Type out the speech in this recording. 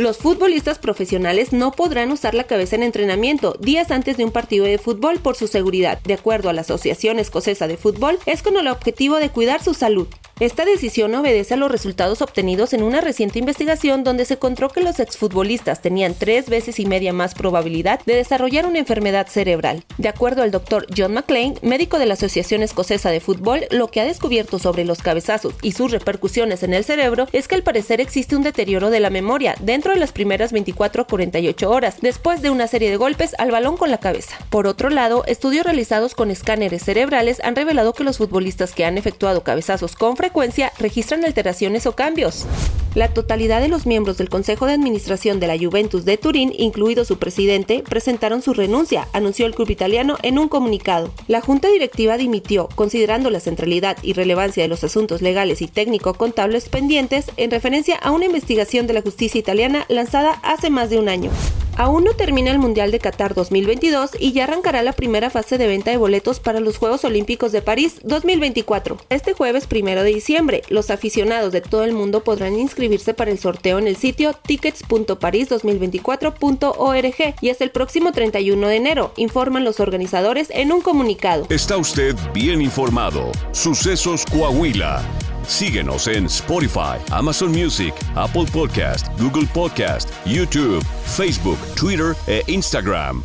Los futbolistas profesionales no podrán usar la cabeza en entrenamiento días antes de un partido de fútbol por su seguridad. De acuerdo a la Asociación Escocesa de Fútbol, es con el objetivo de cuidar su salud. Esta decisión obedece a los resultados obtenidos en una reciente investigación donde se encontró que los exfutbolistas tenían tres veces y media más probabilidad de desarrollar una enfermedad cerebral. De acuerdo al doctor John McLean, médico de la Asociación Escocesa de Fútbol, lo que ha descubierto sobre los cabezazos y sus repercusiones en el cerebro es que al parecer existe un deterioro de la memoria dentro de las primeras 24 a 48 horas después de una serie de golpes al balón con la cabeza. Por otro lado, estudios realizados con escáneres cerebrales han revelado que los futbolistas que han efectuado cabezazos con frecuencia registran alteraciones o cambios. La totalidad de los miembros del Consejo de Administración de la Juventus de Turín, incluido su presidente, presentaron su renuncia, anunció el club italiano en un comunicado. La junta directiva dimitió, considerando la centralidad y relevancia de los asuntos legales y técnico-contables pendientes en referencia a una investigación de la justicia italiana lanzada hace más de un año. Aún no termina el Mundial de Qatar 2022 y ya arrancará la primera fase de venta de boletos para los Juegos Olímpicos de París 2024. Este jueves 1 de diciembre, los aficionados de todo el mundo podrán inscribirse para el sorteo en el sitio tickets.paris2024.org y hasta el próximo 31 de enero, informan los organizadores en un comunicado. Está usted bien informado. Sucesos Coahuila. Síguenos en Spotify, Amazon Music, Apple Podcast, Google Podcast, YouTube, Facebook, Twitter e Instagram.